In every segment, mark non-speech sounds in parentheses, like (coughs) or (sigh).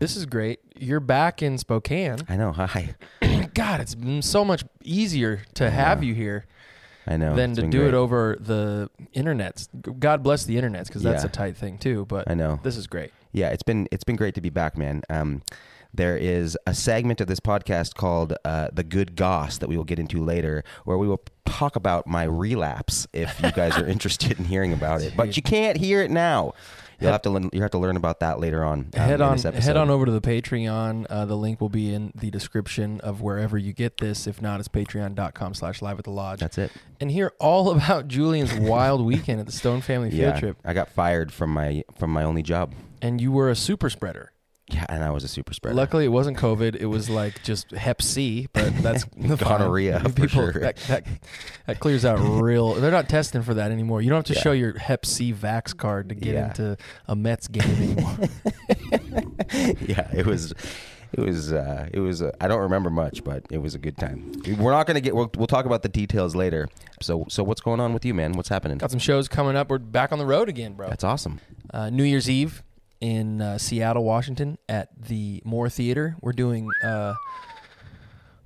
This is great. You're back in Spokane. I know. Hi. God, it's so much easier to have you here I know. than to do great. it over the internets. God bless the internets because that's Yeah. a tight thing too. But I know. this is great. Yeah, it's been it's been great to be back, man. Um, there is a segment of this podcast called uh, "The Good Goss" that we will get into later, where we will talk about my relapse. If you guys are (laughs) interested in hearing about it, but you can't hear it now. You'll have to learn, you have to learn about that later on. um, head in on this episode. head on over to the Patreon. Uh, the link will be in the description of wherever you get this. If not, it's patreon.com slash live at the lodge. That's it. and hear all about Julian's wild weekend at the Stone Family Field Yeah, Trip. I got fired from my from my only job. And you were a super spreader. Yeah, and I was a super spreader. Luckily, it wasn't COVID. It was like just Hep C, but (laughs) that's fine. Gonorrhea, (laughs) for People, sure. That, that, that clears out real. They're not testing for that anymore. You don't have to Yeah. show your Hep C vax card to get Yeah. into a Mets game anymore. (laughs) yeah, it was. It was. Uh, it was. Uh, I don't remember much, but it was a good time. We're not gonna get. We'll, we'll talk about the details later. So, so what's going on with you, man? What's happening? Got some shows coming up. We're back on the road again, bro. That's awesome. Uh, New Year's Eve in uh, Seattle, Washington, at the Moore Theater. We're doing uh,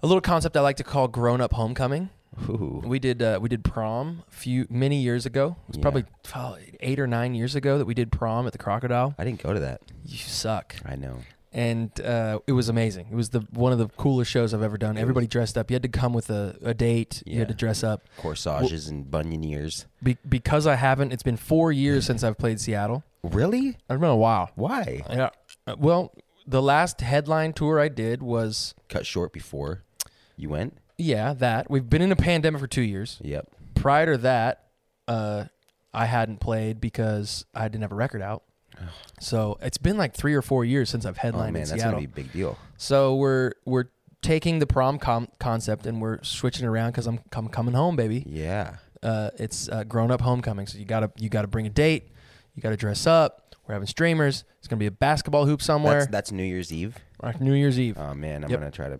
a little concept I like to call "Grown Up Homecoming." Ooh. We did uh, we did prom a few many years ago. It was Yeah. probably oh, eight or nine years ago that we did prom at the Crocodile. I didn't go to that. You suck, I know. and uh, it was amazing. It was the one of the coolest shows I've ever done. It Everybody dressed up. You had to come with a, a date. You had to dress up. Corsages and boutonnieres. Be- because I haven't. It's been four years since I've played Seattle. Really? It's been a while. Why? Yeah. Uh, Well, the last headline tour I did was Cut short before you went. yeah that we've been in a pandemic for two years. Yep. Prior to that, uh, I hadn't played because I didn't have a record out. So it's been like three or four years since I've Oh headlined man, in that's Seattle. gonna be a big deal. So we're we're taking the prom com- concept and we're switching around because I'm, I'm coming home, baby. Yeah. Uh, it's uh, grown up homecoming, so you gotta you gotta bring a date, you gotta dress up. We're having streamers. It's gonna be a basketball hoop somewhere. That's, that's New Year's Eve. Like New Year's Eve. Oh man, I'm Yep. gonna try to.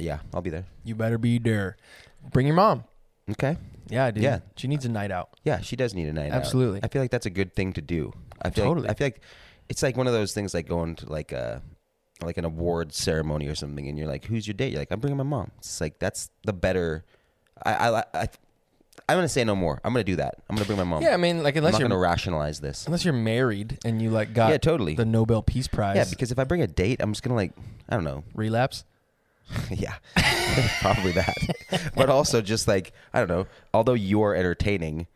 Yeah, I'll be there. You better be there. Bring your mom. Okay. Yeah, dude. Yeah. She needs a night out. Yeah, she does need a night out. Absolutely. I feel like that's a good thing to do. I feel Totally. Like, I feel like it's like one of those things like going to like a like an award ceremony or something, and you're like, "Who's your date?" You're like, "I'm bringing my mom." It's like that's the better. I I, I I'm gonna say no more. I'm gonna do that. I'm gonna bring my mom. Yeah, I mean, like I'm unless not you're gonna rationalize this. unless you're married and you like got Yeah, totally. the Nobel Peace Prize. Yeah, because if I bring a date, I'm just gonna like I don't know. relapse. (laughs) yeah, (laughs) probably that. (laughs) but also just like I don't know. Although you're entertaining,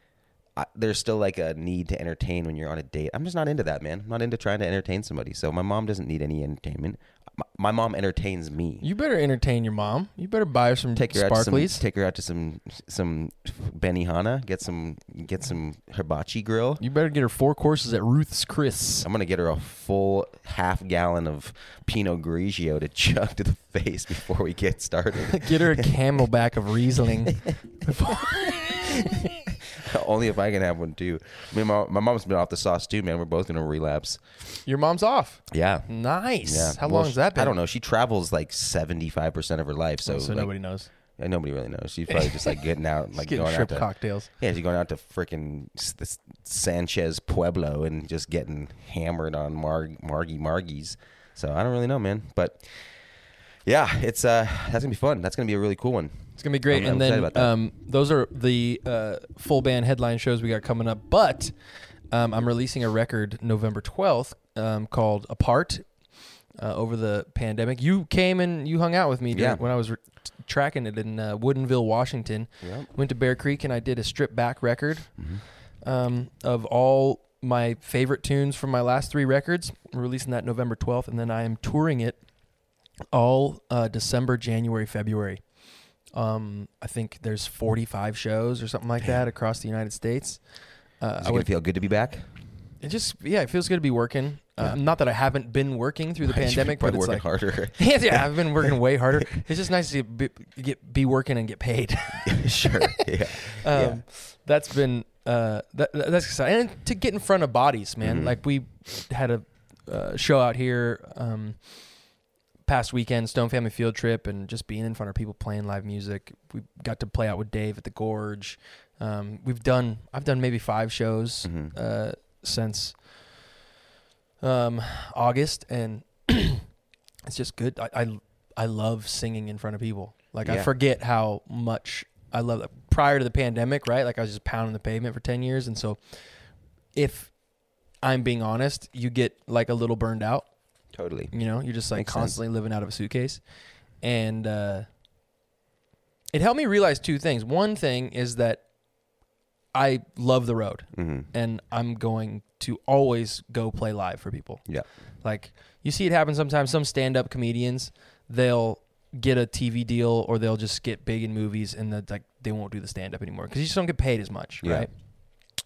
I, there's still like a need to entertain when you're on a date. I'm just not into that, man. I'm not into trying to entertain somebody. So my mom doesn't need any entertainment. My, mom entertains me. You better entertain your mom. You better buy her some take her out to sparklies. some, take her out to some some Benihana. Get some get some hibachi grill. you better get her four courses at Ruth's Chris. I'm gonna get her a full half gallon of Pinot Grigio to chug to the face before we get started. (laughs) get her a (laughs) CamelBak of Riesling. (laughs) (laughs) Only if I can have one too. I mean, my, my mom's been off the sauce too, man. We're both gonna relapse. Your mom's off. Yeah. Nice. Yeah. How Well, long has that been? I don't know. She travels like seventy five percent of her life, so, Oh, so like, nobody knows. yeah, nobody really knows. She's probably just like getting out, (laughs) Like getting going out shrimp to cocktails. yeah, she's going out to freaking Sanchez Pueblo and just getting hammered on Mar- Margie Margies. So I don't really know, man. But yeah, it's uh that's gonna be fun. That's gonna be a really cool one. It's gonna be great. I'm- and then um, those are the uh, full band headline shows we got coming up. But um, I'm releasing a record November 12th um, called Apart. Uh, over the pandemic, you came and you hung out with me during, Yeah. when I was re- tracking it in uh, Woodinville, Washington. Yep. Went to Bear Creek and I did a strip back record Mm-hmm. um, of all my favorite tunes from my last three records. I'm releasing that November 12th, and then I am touring it all uh, December, January, February. Um, I think there's 45 shows or something like that across the United States. Uh, Is I it would, feel good to be back? it just yeah, it feels good to be working. Uh, Not that I haven't been working through the (laughs) You should be pandemic, but probably it's working like harder. (laughs) yeah, yeah, I've been working way harder. (laughs) It's just nice to be, get be working and get paid. sure. Yeah. um, yeah. That's been uh, that, that- that's exciting. And to get in front of bodies, man. Mhm. Like we had a uh, show out here um, past weekend, Stone Family Field Trip, and just being in front of people playing live music. We got to play out with Dave at the Gorge. Um, we've done, I've done maybe five shows Mhm. uh, since um, August, and (clears throat) it's just good. I, I I love singing in front of people. Like I forget how much I love that. Prior to the pandemic, right? Like I was just pounding the pavement for ten years, and so if I'm being honest, you get like a little burned out. Totally. You know, you're just like Makes sense. constantly living out of a suitcase, and uh, it helped me realize two things. One thing is that I love the road hmm and I'm going to always go play live for people. Yeah. Like you see it happen sometimes. Some stand-up comedians, they'll get a TV deal or they'll just get big in movies and then like they won't do the stand-up anymore because you just don't get paid as much, Yeah. right?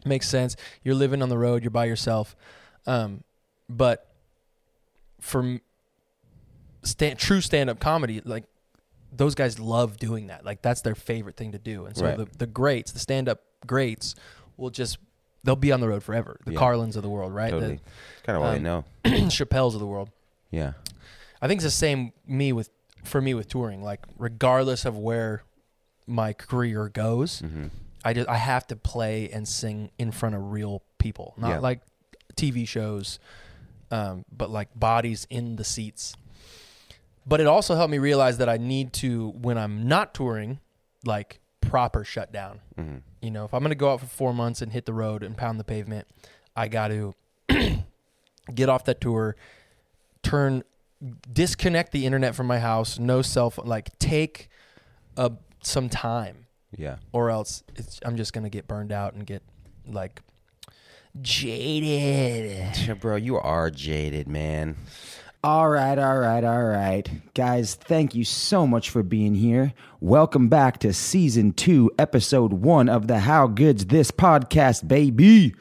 Makes sense. You're living on the road. You're by yourself. Um, but for stand, true stand-up comedy, like those guys love doing that. Like that's their favorite thing to do. And so Right. the the greats, the stand-up greats, will just they'll be on the road forever. The Yeah. Carlins of the world, right? Totally. kind of what I um, know. (clears throat) Chappelles of the world. Yeah. I think it's the same me with for me with touring. Like regardless of where my career goes, hmm I just I have to play and sing in front of real people, not Yeah. like TV shows, um, but like bodies in the seats. But it also helped me realize that I need to when I'm not touring, like proper shutdown. hmm You know, if I'm going to go out for four months and hit the road and pound the pavement, I got to (clears throat) get off that tour, turn, disconnect the internet from my house, no cell phone, like take uh, some time, Yeah. or else it's, I'm just going to get burned out and get like jaded. Yeah, Bro, you are jaded, man. All right, all right, all right. Guys, thank you so much for being here. Welcome back to season two, episode one of the How Good's This podcast, baby.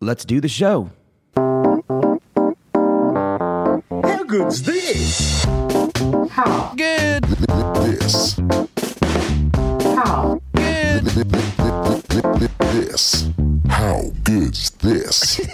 Let's do the show. How good's this? How good. This. How good. This. How good's this? (laughs)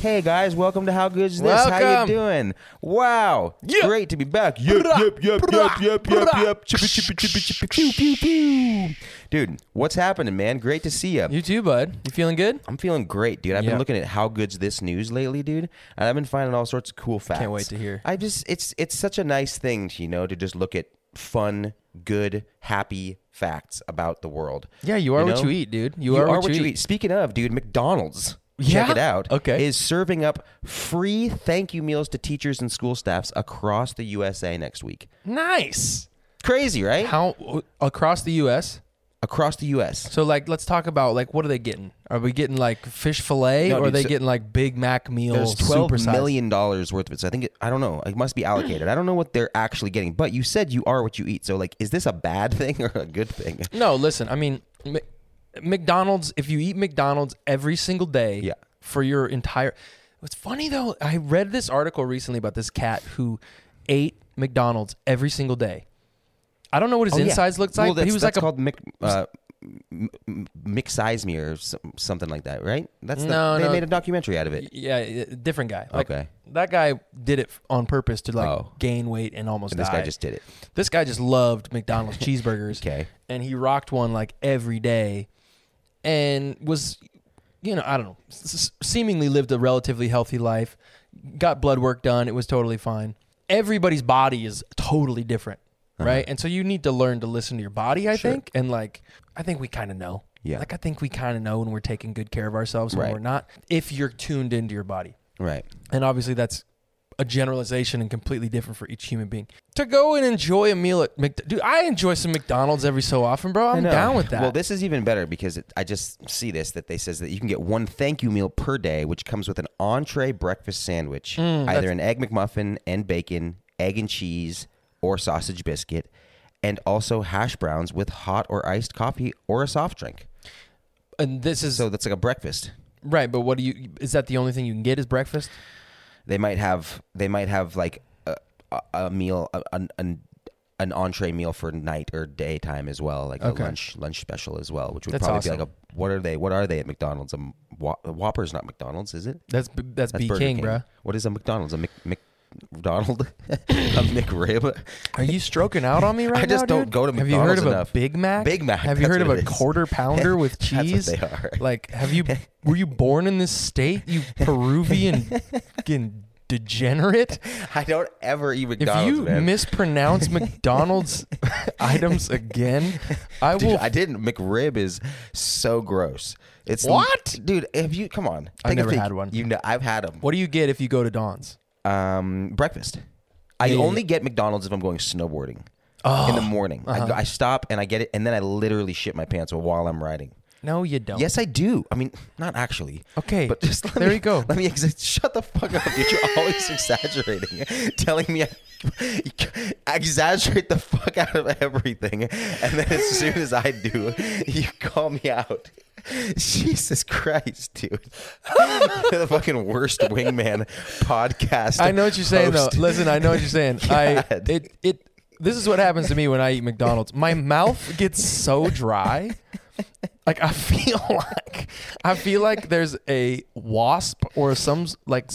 Hey guys, welcome to How Good's This? How you Welcome. doing? Wow, Yep. great to be back. Yep, Brah, yep, yep, brah, yep, yep, yep, brah. yep. Chippy, chippy, chippy, chippy, pew, pew, pew. Dude, what's happening, man? Great to see you. You too, bud. You feeling good? I'm feeling great, dude. I've Yeah. been looking at How Good's This news lately, dude, and I've been finding all sorts of cool facts. Can't wait to hear. I just, it's, it's such a nice thing, you know, to just look at fun, good, happy facts about the world. Yeah, you are what know? you eat, dude. You, are, what, you eat. Speaking of, dude, McDonald's. Yeah? Check it out. Okay. Is serving up free thank you meals to teachers and school staffs across the USA next week. Nice. Crazy, right? How across the U.S. across the US. So like, let's talk about like what are they getting? Are we getting like fish fillet, No, or are dude, they so- getting like Big Mac meals? There's twelve supersized? million dollars worth of it. So I think it, I don't know. It must be allocated. I don't know what they're actually getting. But you said you are what you eat. So like, is this a bad (laughs) thing or a good thing? No, listen. I mean, M- McDonald's. If you eat McDonald's every single day, Yeah. for your entire. What's funny though, I read this article recently about this cat who ate McDonald's every single day. I don't know what his Oh, yeah. insides looked Well, like, but he was like a called Mc, uh, M- M- Me or some, something like that, right? That's the, No, they no. made a documentary out of it. yeah, yeah, different guy. Like, Okay. that guy did it on purpose to like Oh. gain weight and almost And this die. guy just did it. this guy just loved McDonald's (laughs) cheeseburgers. Okay. and he rocked one like every day and was you know i don't know seemingly lived a relatively healthy life got blood work done it was totally fine everybody's body is totally different right and so you need to learn to listen to your body i Uh-huh. Sure. think and like i think we kind of know Yeah. like i think we kind of know when we're taking good care of ourselves when Right. we're not if you're tuned into your body Right. and obviously that's a generalization and completely different for each human being. To go and enjoy a meal at McDonald's, dude, I enjoy some McDonald's every so often, bro. I'm down with that. Well, this is even better because it, I just see this that they says that you can get one thank you meal per day, which comes with an entree breakfast sandwich, Mm, either an egg McMuffin and bacon, egg and cheese, or sausage biscuit, and also hash browns with hot or iced coffee or a soft drink. and this is So that's like a breakfast. right, but what do you? Is that the only thing you can get? Is breakfast? They might have they might have like a, a, a meal a, a, a an entree meal for night or daytime as well, like Okay. a lunch lunch special as well, which would That's probably be like a what are they? What are they at McDonald's? A Wha- Whopper's not McDonald's, is it? That's B- that's, B Burger King, bruh. What is a McDonald's? A Mc, McDonald? a (laughs) McRib? Are you stroking out on me (laughs) right now? I just now, don't dude? go to McDonald's Have you heard of enough. a Big Mac? Big Mac, Have you heard of a quarter (laughs) pounder with That's what cheese? they are. Like, have you were you born in this state, you Peruvian fucking degenerate? I don't ever eat If you man. mispronounce McDonald's items again, I Dude, will. I didn't. McRib is so gross. It's What? dude? Have you come on? I've never had one. You know, I've had them. what do you get if you go to Don's? Um, breakfast. I Yeah, yeah, only yeah. get McDonald's if I'm going snowboarding Oh, in the morning. Uh-huh. go- I stop and I get it, and then I literally shit my pants while I'm riding. No, you don't. Yes, I do. I mean, not actually. Okay, But just let there me, you go. Let me ex- (laughs) shut the fuck up, dude. You're always exaggerating, (laughs) telling me I, (laughs) exaggerate the fuck out of everything, and then as soon as I do, you call me out. Jesus Christ, dude! the fucking worst wingman podcast. I know what you're saying host. though. Listen, I know what you're saying. I it it this is what happens to me when I eat McDonald's. My mouth gets so dry. Like I (laughs) feel like I feel like there's a wasp or some like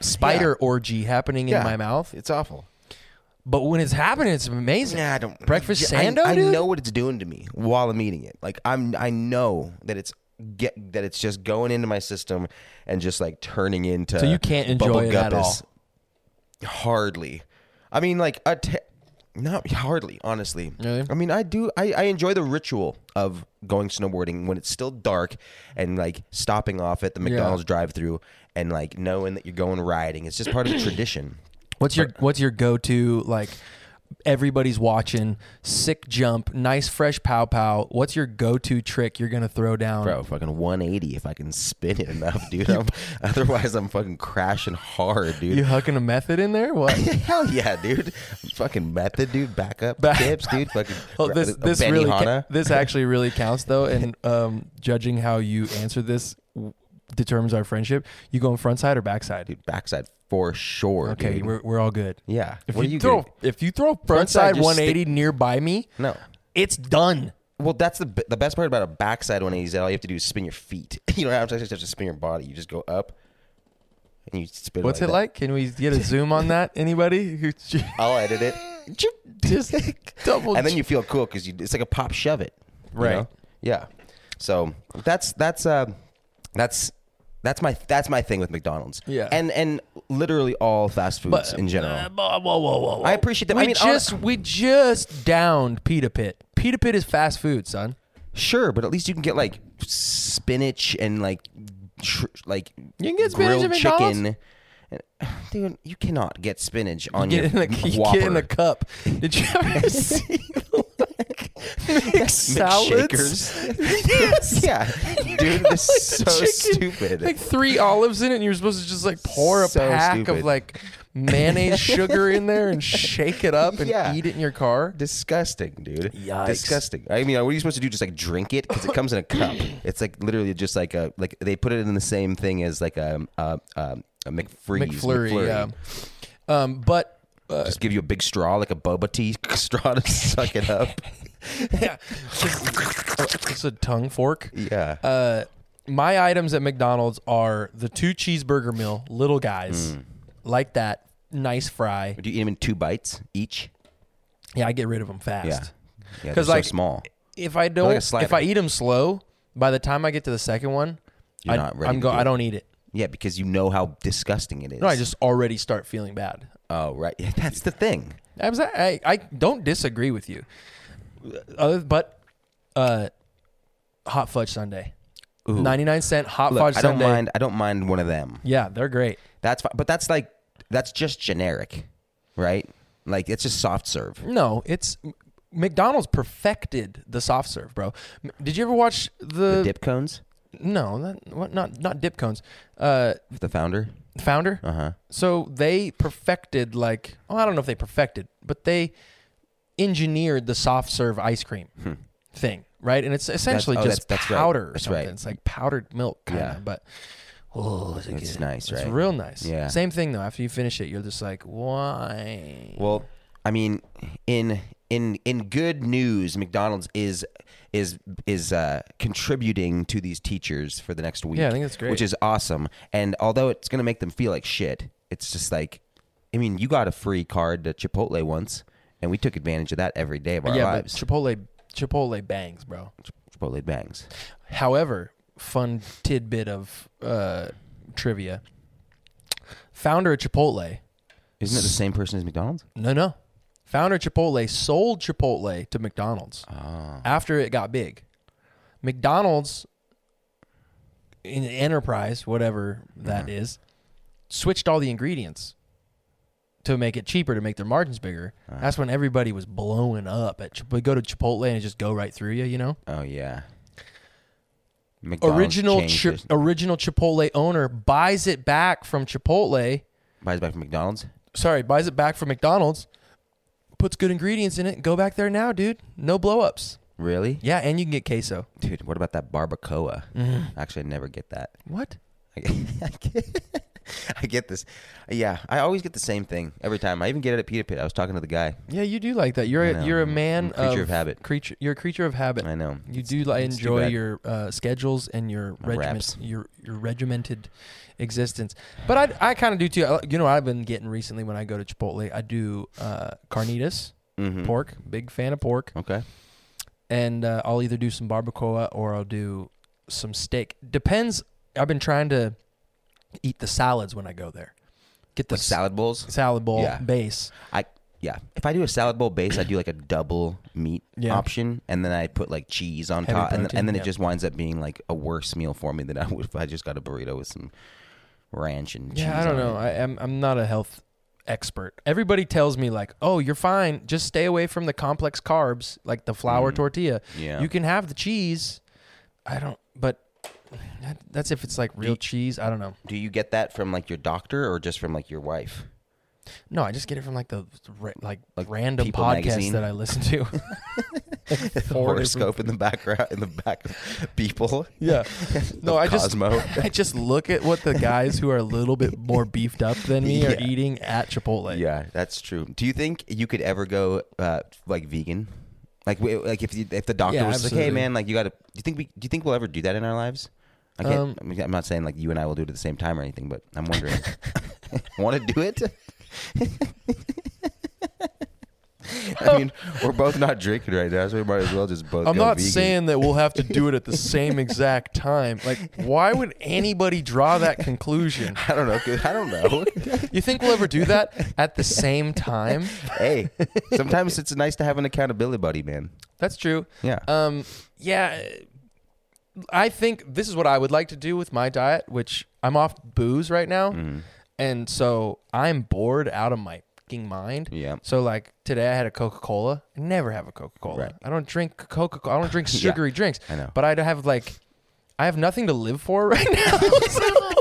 spider orgy happening Yeah. in my mouth. It's awful. But when it's happening, it's amazing. Nah, I don't. Breakfast I- sando, I, dude? know what it's doing to me while I'm eating it. Like I'm, I know that it's get that it's just going into my system and just like turning into. So you can't enjoy bubble it at guppus. Hardly. I mean, like a. Te- not hardly, honestly. Really? I mean, I do. I, I enjoy the ritual of going snowboarding when it's still dark and like stopping off at the McDonald's drive-through and like knowing that you're going riding. It's just part of the (clears throat) tradition. What's your What's your go to like? Everybody's watching. Sick jump, nice fresh pow pow. What's your go to trick you're gonna throw down? Bro, fucking 180 if I can spin it enough, dude. (laughs) I'm, otherwise, I'm fucking crashing hard, dude. You hucking a method in there? What? (laughs) Hell yeah, dude. Fucking method, dude. Back up Back- tips, dude. (laughs) Fucking Well, this this really ca- this actually really counts though, and um, judging how you answer this determines our friendship. You going front side or backside? Dude, backside for sure, okay, dude. we're we're all good. yeah. If what you, are you throw good? if you throw front side, side just 180 nearby me, No. it's done. Well, that's the b- the best part about a backside 180 is that all you have to do is spin your feet. (laughs) You don't have to, just have to spin your body. You just go up and you spin. What's it that. like? Can we get a (laughs) zoom on that? Anybody? (laughs) I'll edit it. Just double. and then you feel cool because you it's like a pop shove it, you Right. know? Yeah. So that's that's uh that's that's my that's my thing with McDonald's. Yeah. And and literally all fast foods in general. Uh, whoa, whoa, whoa, whoa, whoa. I appreciate that. We I mean, just we just downed Pita Pit. Pita Pit is fast food, son. sure, but at least you can get like spinach and like tr- like You can get spinach grilled at McDonald's? chicken. And- (sighs) Dude, you cannot get spinach on Get your in, the, you get in the cup. Did you ever (laughs) see like (laughs) mixed salads? (laughs) Yes. yeah, dude, this is so Chicken, stupid. Like three olives in it, and you're supposed to just like pour a So pack stupid. of like mayonnaise sugar in there and shake it up and Yeah. eat it in your car. Disgusting, dude. Yikes. Disgusting. I mean, what are you supposed to do? Just like drink it because it comes in a cup. It's like literally just like a like they put it in the same thing as like a a, a, a McFreeze. McFlurry, yeah. Um, but uh, Just give you a big straw, like a boba tea (laughs) straw to suck it up. (laughs) yeah, just a tongue fork. Yeah. Uh, my items at McDonald's are the two cheeseburger meal, little guys, Mm. like that, nice fry. do you eat them in two bites each? Yeah, I get rid of them fast. Yeah. Yeah, 'Cause, they're like, so small. If I don't, slider. if I eat them slow, by the time I get to the second one, You're I, not ready I'm to go. I don't eat it. Yeah, because you know how disgusting it is. No, I just already start feeling bad. Oh, right. Yeah, (laughs) that's the thing. I, was, I, I don't disagree with you. Other, but uh, hot fudge sundae, Ooh. ninety nine cent hot Look, fudge I don't sundae. mind. I don't mind one of them. Yeah, they're great. That's fine. But that's like that's just generic, right? Like it's just soft serve. No, it's McDonald's perfected the soft serve, bro. Did you ever watch the, The dip cones, No, that, what, not not dip cones. Uh, the founder. founder. Uh huh. So they perfected like oh, I don't know if they perfected, but they engineered the soft serve ice cream thing, right? And it's essentially oh, just that's- that's right. powder or something. right. It's like powdered milk, kind of. Yeah. But oh, it It's good? nice, It's real nice. Yeah. Same thing though. After you finish it, you're just like, why? Well, I mean, in in in good news, McDonald's is is is uh, contributing to these teachers for the next week. Yeah, I think that's great. Which is awesome. And although it's going to make them feel like shit, it's just like, I mean, you got a free card to Chipotle once, and we took advantage of that every day of our yeah, lives. but Chipotle Chipotle bangs, bro. Chipotle bangs. However, fun tidbit of uh, trivia: founder of Chipotle, Isn't it the same person as McDonald's? no, no, founder Chipotle sold Chipotle to McDonald's Oh. after it got big. McDonald's, in enterprise, whatever that mm-hmm. is, switched all the ingredients to make it cheaper to make their margins bigger. Ah. That's when everybody was blowing up at. Chip- go to Chipotle and it just go right through you, you know. Oh yeah. McDonald's original Chi- original Chipotle owner buys it back from Chipotle. buys it back from McDonald's. Sorry, buys it back from McDonald's. Puts good ingredients in it. Go back there now, dude. No blowups. Really? Yeah, and you can get queso. Dude, what about that barbacoa? Mm-hmm. Actually, I never get that. What? (laughs) I get, I get, (laughs) I get this. Yeah, I always get the same thing every time. I even get it at Pita Pit. I was talking to the guy. Yeah, you do like that. You're a, you're a man a creature of habit. Creature, you're a creature of habit. I know. You do like enjoy your uh, schedules and your My regiment, reps. your your regimented existence. But I I kind of do too. I- You know, what I've been getting recently when I go to Chipotle. I do uh, carnitas, Mhm. pork. Big fan of pork. Okay. and uh, I'll either do some barbacoa or I'll do some steak. Depends. I've been trying to eat the salads when I go there. Get the Like salad bowls. salad bowl Yeah. base. I yeah. If I do a salad bowl base, I do like a double meat Yeah. option, and then I put like cheese on Heavy top, and then, protein, and then yeah. it just winds up being like a worse meal for me than I (laughs) would if I just got a burrito with some ranch and cheese. Yeah, I don't on know. it. I, I'm I'm not a health expert. Everybody tells me like, oh, you're fine. Just stay away from the complex carbs like the flour Mm. tortilla. Yeah. You can have the cheese. I don't. But that, that's if it's like real cheese. I don't know. Do you get that from like your doctor or just from like your wife? No, I just get it from like the ra- like, Like random People podcasts magazine? that I listen to. (laughs) (laughs) horoscope in the background in the back of people. Yeah. (laughs) No, I just Cosmo. I just look at what the guys who are a little bit more beefed up than me are Yeah. eating at Chipotle. Yeah, that's true. Do you think you could ever go uh, like vegan? Like, w- like if you, if the doctor Yeah, was like, "Hey, absolutely. man, like you got to," do you think we do you think we'll ever do that in our lives? I can't, Um, I mean, I'm not saying like you and I will do it at the same time or anything, but I'm wondering. (laughs) Want to do it? (laughs) I mean, we're both not drinking right now, so we might as well just both. I'm not vegan. saying that we'll have to do it at the (laughs) same exact time. Like, why would anybody draw that conclusion? I don't know. I don't know. You think we'll ever do that at the same time? hey, sometimes it's nice to have an accountability buddy, man. That's true. Yeah. Um, yeah, I think this is what I would like to do with my diet, which I'm off booze right now, Mm-hmm. and so I'm bored out of my fucking mind. Yeah. So like today, I had a Coca Cola. I never have a Coca Cola. Right. I don't drink Coca Cola. I don't drink (laughs) Yeah, sugary drinks. I know. But I have like, I have nothing to live for (laughs) right now. (laughs)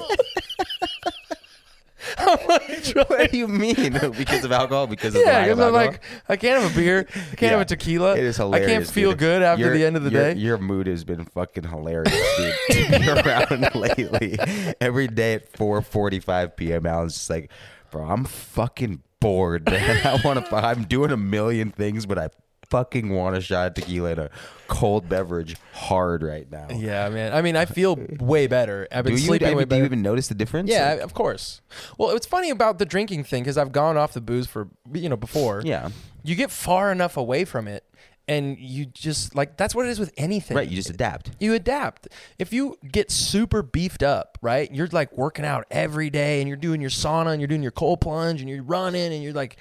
what do you mean? (laughs) because of alcohol? Because of the yeah, because I'm like, I can't have a beer. I can't have a tequila. It is hilarious. I can't feel dude. good after Your- the end of the your- day. Your mood has been fucking hilarious, dude. (laughs) to be around (laughs) lately. Every day at 4:45 p.m. Alan's just like, bro, I'm fucking bored. Man. I want to. I'm doing a million things, but I fucking want a shot of tequila and a cold beverage hard right now. Yeah, man. I mean, I feel way better. I've been Do you, sleeping I mean, do you even notice the difference? yeah, of course. Well, it's funny about the drinking thing because I've gone off the booze for you know before. Yeah. You get far enough away from it, and you just like that's what it is with anything. Right. You just adapt. You adapt. If you get super beefed up, right? You're like working out every day and you're doing your sauna and you're doing your cold plunge and you're running and you're like,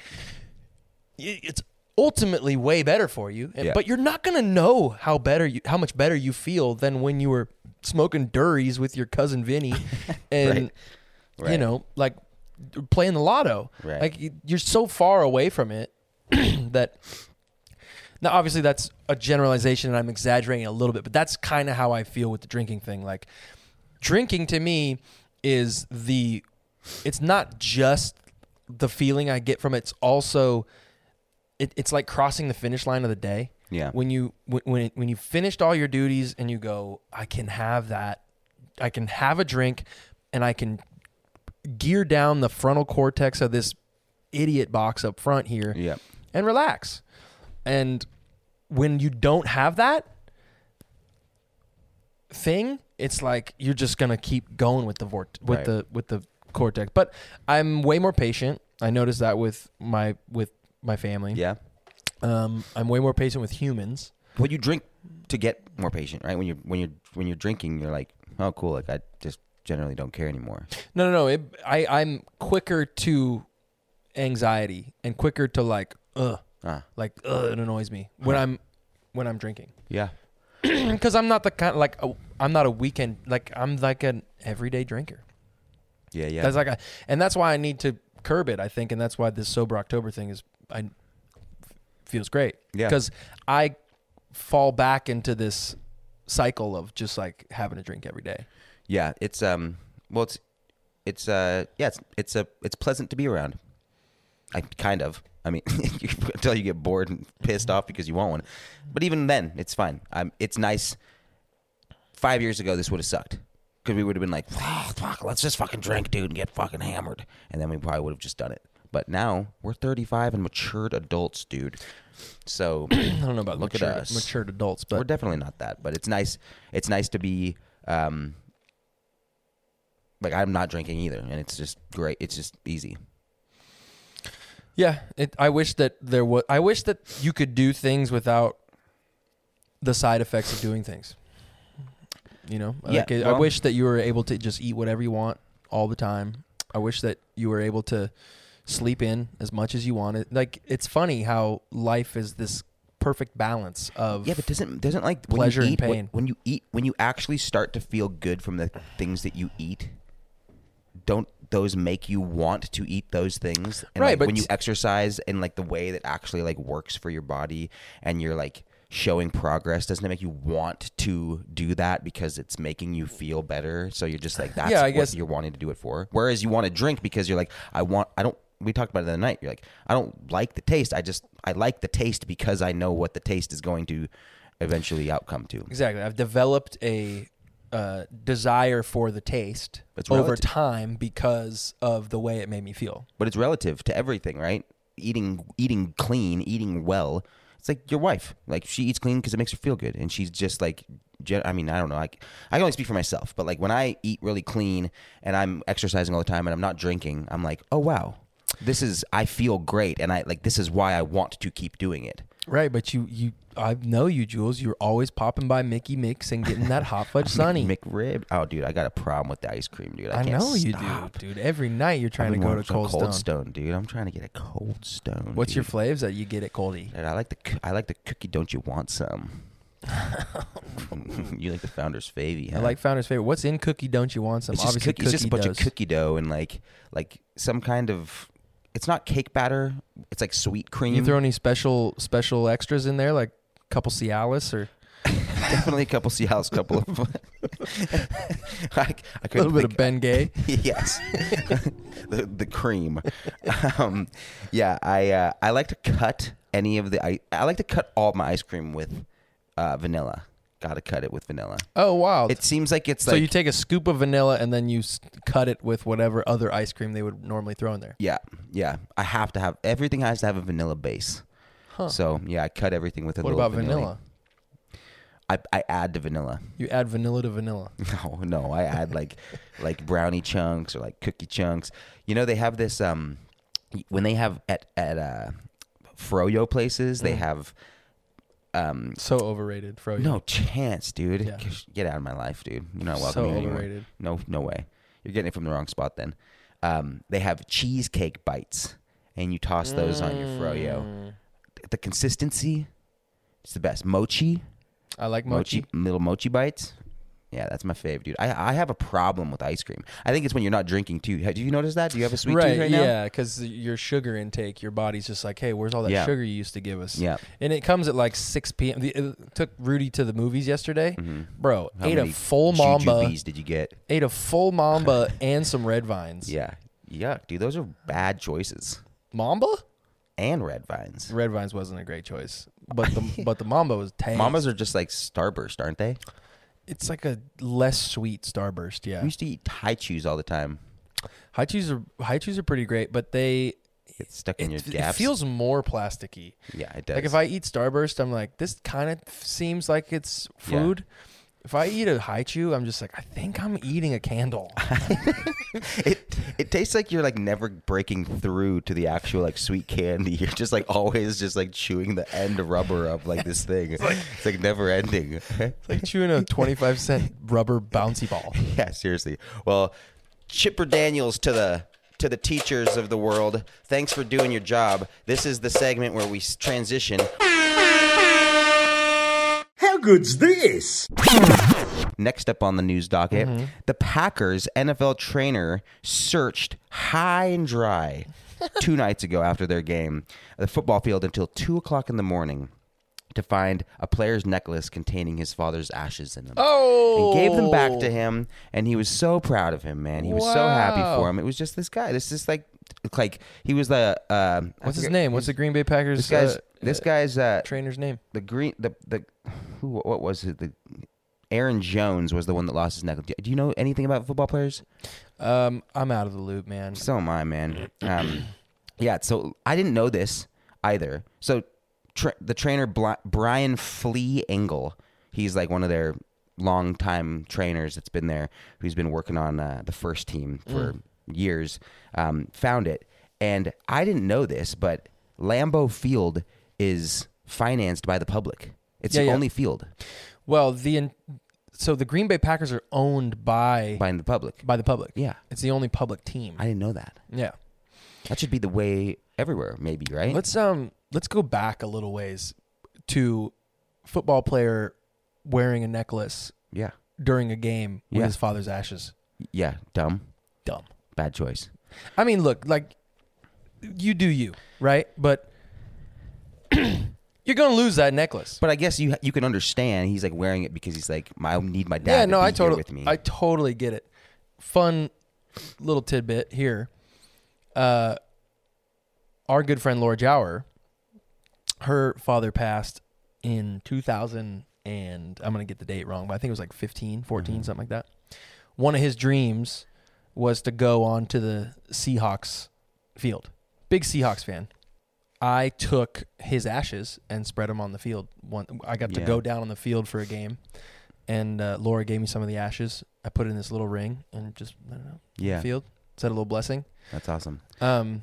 it's ultimately way better for you. Yeah. But you're not going to know how better you, how much better you feel than when you were smoking durries with your cousin Vinny (laughs) (laughs) and, Right. you know, like playing the lotto. Right. Like you- you're so far away from it (clears throat) that now, obviously, that's a generalization, and I'm exaggerating a little bit, but that's kind of how I feel with the drinking thing. Like, drinking to me is the, it's not just the feeling I get from it. It's also, it, it's like crossing the finish line of the day. Yeah. When you when when, when you finished all your duties and you go, I can have that, I can have a drink, and I can gear down the frontal cortex of this idiot box up front here Yeah. and relax. And when you don't have that thing, it's like you're just gonna keep going with the vort with Right. the with the cortex. But I'm way more patient. I noticed that with my with my family. Yeah. Um, I'm way more patient with humans. Well, you drink to get more patient, right? When you're when you're when you're drinking, you're like, oh, cool. Like I just generally don't care anymore. No, no, no. It, I I'm quicker to anxiety and quicker to like ugh, Ah, like ugh, it annoys me when Huh. I'm when I'm drinking. (clears throat) yeah. because I'm not the kind like i I'm not a weekend like I'm like an everyday drinker. Yeah, yeah. That's like a, and that's why I need to curb it. I think, and that's why this sober October thing is I feels great. Yeah. because I fall back into this cycle of just like having a drink every day. Yeah, it's um well it's it's uh yeah, it's it's a it's pleasant to be around. I kind of. I mean, (laughs) until you get bored and pissed off because you want one. But even then, it's fine. Um it's nice. 5 years ago this would have sucked. Cuz we would have been like, "Ah, fuck, let's just fucking drink, dude, and get fucking hammered." And then we probably would have just done it. But now, we're 35 and matured adults, dude. So, (clears throat) I don't know about Look at matured, us. matured adults, but we're definitely not that, but it's nice. It's nice to be, um, like I'm not drinking either, and it's just great. It's just easy. yeah, it, I wish that there was. I wish that you could do things without the side effects of doing things. You know, Yeah, like, I well- wish that you were able to just eat whatever you want all the time. I wish that you were able to sleep in as much as you wanted. Like it's funny how life is this perfect balance of Yeah, but doesn't doesn't like when Pleasure you and eat, when- pain. When, you eat, when you actually start to feel good from the things that you eat, don't those make you want to eat those things? And Right, like, but when you exercise and like the way that actually like works for your body, and you're like showing progress, doesn't it make you want to do that because it's making you feel better? So you're just like that's Yeah, I what guess- you're wanting to do it for. Whereas you want to drink because you're like, I want, I don't. We talked about it the other night. You're like, I don't like the taste. I just, I like the taste because I know what the taste is going to eventually outcome to. Exactly. I've developed a uh, desire for the taste It's over relative. time because of the way it made me feel. But it's relative to everything, right? Eating, eating clean, eating well. It's like your wife. Like she eats clean because it makes her feel good, and she's just like, I mean, I don't know. Like I can only speak for myself, but like when I eat really clean and I'm exercising all the time and I'm not drinking, I'm like, oh wow, this is I feel great, and I like this is why I want to keep doing it. Right, but you you I know you, Jules. You're always popping by Mickey Mix and getting that hot (laughs) fudge sunny. McRib. Oh, dude, I got a problem with the ice cream, dude. I, I know you stop. do, dude. Every night you're trying to go to Cold, Cold Stone. Stone, dude. I'm trying to get a Cold Stone. What's your dude. flavors that you get at Coldie? Dude, I like the I like the cookie. Don't you want some? (laughs) (laughs) you like the founder's favy? I like Founder's favorite. What's in cookie? Don't you want some? It's just, Obviously, cookie, it's just a bunch does. of cookie dough and like like some kind of. It's not cake batter. It's like sweet cream. You throw any special special extras in there, like a couple Cialis or (laughs) definitely a couple Cialis, a couple of. (laughs) (laughs) I, I a little bit of Bengay. yes, the the cream. Um, yeah, I uh, I like to cut any of the I I like to cut all my ice cream with uh, vanilla. Got to cut it with vanilla. Oh wow! It seems like it's so like you take a scoop of vanilla and then you s- cut it with whatever other ice cream they would normally throw in there. yeah yeah. I have to have everything has to have a vanilla base. Huh. So yeah, I cut everything with a what little about vanilla? I I add the vanilla. You add vanilla to vanilla. (laughs) No, no, I add like (laughs) like brownie chunks or like cookie chunks. You know they have this um when they have at at uh froyo places, they Mm. have um So overrated, Froyo. no chance, dude. Yeah. Get out of my life, dude. You're not welcome so here anymore. overrated. No, no way. You're getting it from the wrong spot then. Um, they have cheesecake bites, and you toss those on your froyo. Mm. The consistency, it's the best. Mochi, I like mochi. mochi, little mochi bites. Yeah, that's my fave, dude. I I have a problem with ice cream. I think it's when you're not drinking too. Do you notice that? Do you have a sweet right, tooth right now? yeah, because your sugar intake, your body's just like, hey, where's all that Yeah. sugar you used to give us? Yeah. and it comes at like 6 p.m. It took Rudy to the movies yesterday, Mhm. bro. How ate a full mamba, did you get? ate a full mamba (laughs) and some red vines. Yeah, yuck, dude. Those are bad choices. Mamba, And red vines. red vines wasn't a great choice, but the but the mamba was tasty. (laughs) Mambas are just like Starburst, aren't they? It's like a less sweet Starburst. Yeah, We used to eat Hi-Chews all the time. Hi-Chews are Hi-Chews are pretty great, but they It's stuck in it, your it gaps. feels more plasticky. yeah, it does. Like if I eat Starburst, I'm like, this kind of seems like it's Yeah. food. If I eat a Hi-Chew, I'm just like, I think I'm eating a candle. (laughs) it it tastes like you're like never breaking through to the actual like sweet candy. (laughs) You're just like always just like chewing the end rubber of like this (laughs) thing. It's like, never ending. It's like chewing a 25 cent rubber bouncy ball. yeah, seriously. Well, Chipper Daniels to the to the teachers of the world. Thanks for doing your job. This is the segment where we transition. How good's this? Next up on the news docket, Mm-hmm. the Packers NFL trainer searched high and dry (laughs) two nights ago after their game the football field until two o'clock in the morning to find a player's necklace containing his father's ashes in them. Oh, and gave them back to him and he was so proud of him man he was so happy for him it was just this guy this is like like he was the uh, What's his name? What's the Green Bay Packers this guy's uh, this guy's uh trainer's name? the green the the who what was it the Aaron Jones was the one that lost his necklace. Do you know anything about football players? Um, I'm out of the loop, man. So am I, man. Um, yeah, so I didn't know this either. So tra- the trainer Bli- Bryan Flea Engel, he's like one of their longtime trainers that's been there, who's been working on uh, the first team for years, um, found it. And I didn't know this, but Lambeau Field is financed by the public. It's Yeah, the yeah. only field Well, the so the Green Bay Packers are owned by by the public. by the public. Yeah. It's the only public team. I didn't know that. yeah. That should be the way everywhere, maybe, right? Let's um let's go back a little ways to football player wearing a necklace yeah. during a game with Yeah. his father's ashes. Yeah. Dumb. Dumb. Bad choice. I mean, look, like you do you, right? But you're gonna lose that necklace. But I guess you you can understand he's like wearing it because he's like, I need my dad yeah, to no, be I totally, with me. I totally get it. Fun little tidbit here. Uh, our good friend Laura Jower, her father passed in 2000 and I'm going to get the date wrong, but I think it was like 15, 14, Mm-hmm. something like that. One of his dreams was to go on to the Seahawks field. Big Seahawks fan. I took his ashes and spread them on the field. One, I got to Yeah. go down on the field for a game, and uh, Laura gave me some of the ashes. I put it in this little ring and just I don't know, yeah, field. Said a little blessing. that's awesome. Um,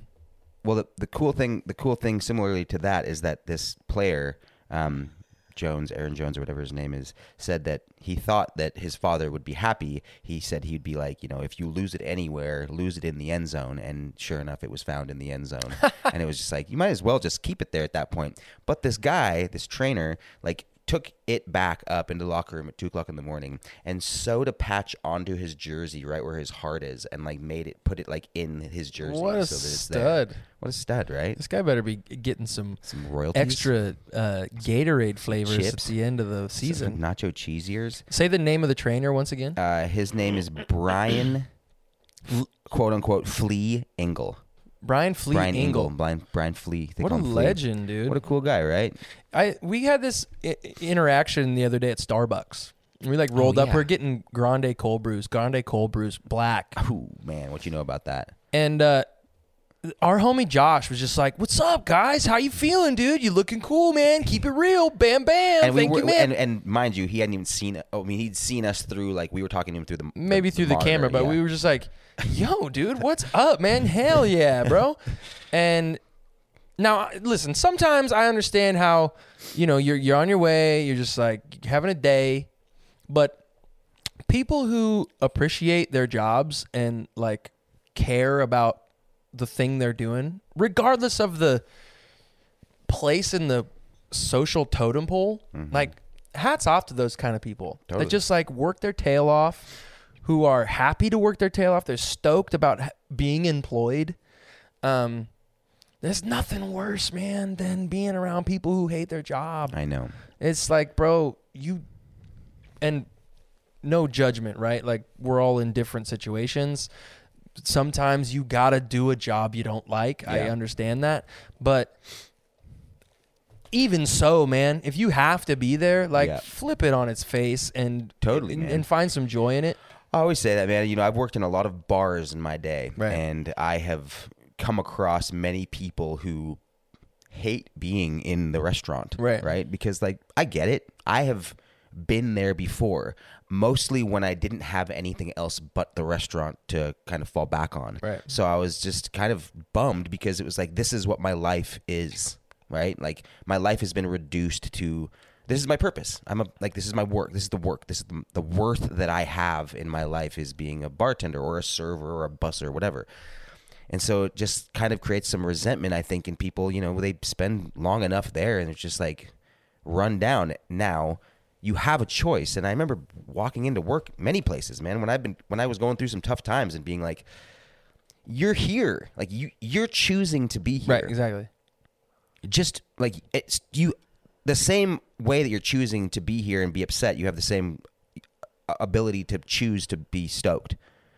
Well, the, the cool thing, the cool thing, similarly to that, is that this player, um, Jones, Aaron Jones, or whatever his name is, said that he thought that his father would be happy. He said he'd be like, you know, if you lose it anywhere, lose it in the end zone. And sure enough, it was found in the end zone. (laughs) and it was just like, you might as well just keep it there at that point. But this guy, this trainer, like took it back up into the locker room at two o'clock in the morning and sewed a patch onto his jersey right where his heart is and like made it put it like in his jersey what a so it's there. stud! What a stud, right? This guy better be getting some Some royalties. extra uh, Gatorade flavors chips. at the end of the Some season. nacho cheese ears. Say the name of the trainer once again. Uh, his name is Bryan, (coughs) quote unquote, Flea Engel. Bryan Flea Bryan Engel. Bryan, Bryan Flea. They What a him Flea. legend, dude. What a cool guy, right? I we had this I- interaction the other day at Starbucks. We like rolled up. Oh, yeah. We're getting grande cold brews, grande cold brews, black, Ooh, man, what you know about that? and uh, our homie Josh was just like, "What's up, guys? How you feeling, dude? You looking cool, man? Keep it real, bam, bam. And we Thank were, you, man." and, and mind you, he hadn't even seen. Oh, I mean, he'd seen us through like we were talking to him through the Maybe through the camera, but yeah. we were just like, (laughs) "Yo, dude, what's up, man? Hell yeah, bro!" And now, listen. Sometimes I understand how, you know, you're you're on your way, you're just like having a day, but people who appreciate their jobs and like care about the thing they're doing, regardless of the place in the social totem pole, like hats off to those kind of people Totally. that just like work their tail off, who are happy to work their tail off. They're stoked about being employed. Um, there's nothing worse, man, than being around people who hate their job. I know. It's like, bro, you and no judgment, right? Like we're all in different situations. Sometimes you got to do a job you don't like. I understand that. But even so, man, if you have to be there, like Yeah. flip it on its face and Totally, and, and find some joy in it. I always say that, man. You know, I've worked in a lot of bars in my day, Right. and I have come across many people who hate being in the restaurant. Right. Right. Because like I get it. I have been there before. Mostly when I didn't have anything else but the restaurant to kind of fall back on. Right. So I was just kind of bummed because it was like this is what my life is. Right. Like my life has been reduced to this is my purpose. I'm a like this is my work. This is the work. This is the, the worth that I have in my life is being a bartender or a server or a busser or whatever. And so it just kind of creates some resentment, I think, in people. You know, they spend long enough there and it's just like run down. Now you have a choice. And I remember walking into work many places, man, when I've been when I was going through some tough times and being like, You're here. Like you you're choosing to be here Right, exactly. just like it's you the same way that you're choosing to be here and be upset you have the same uh, ability to choose to be stoked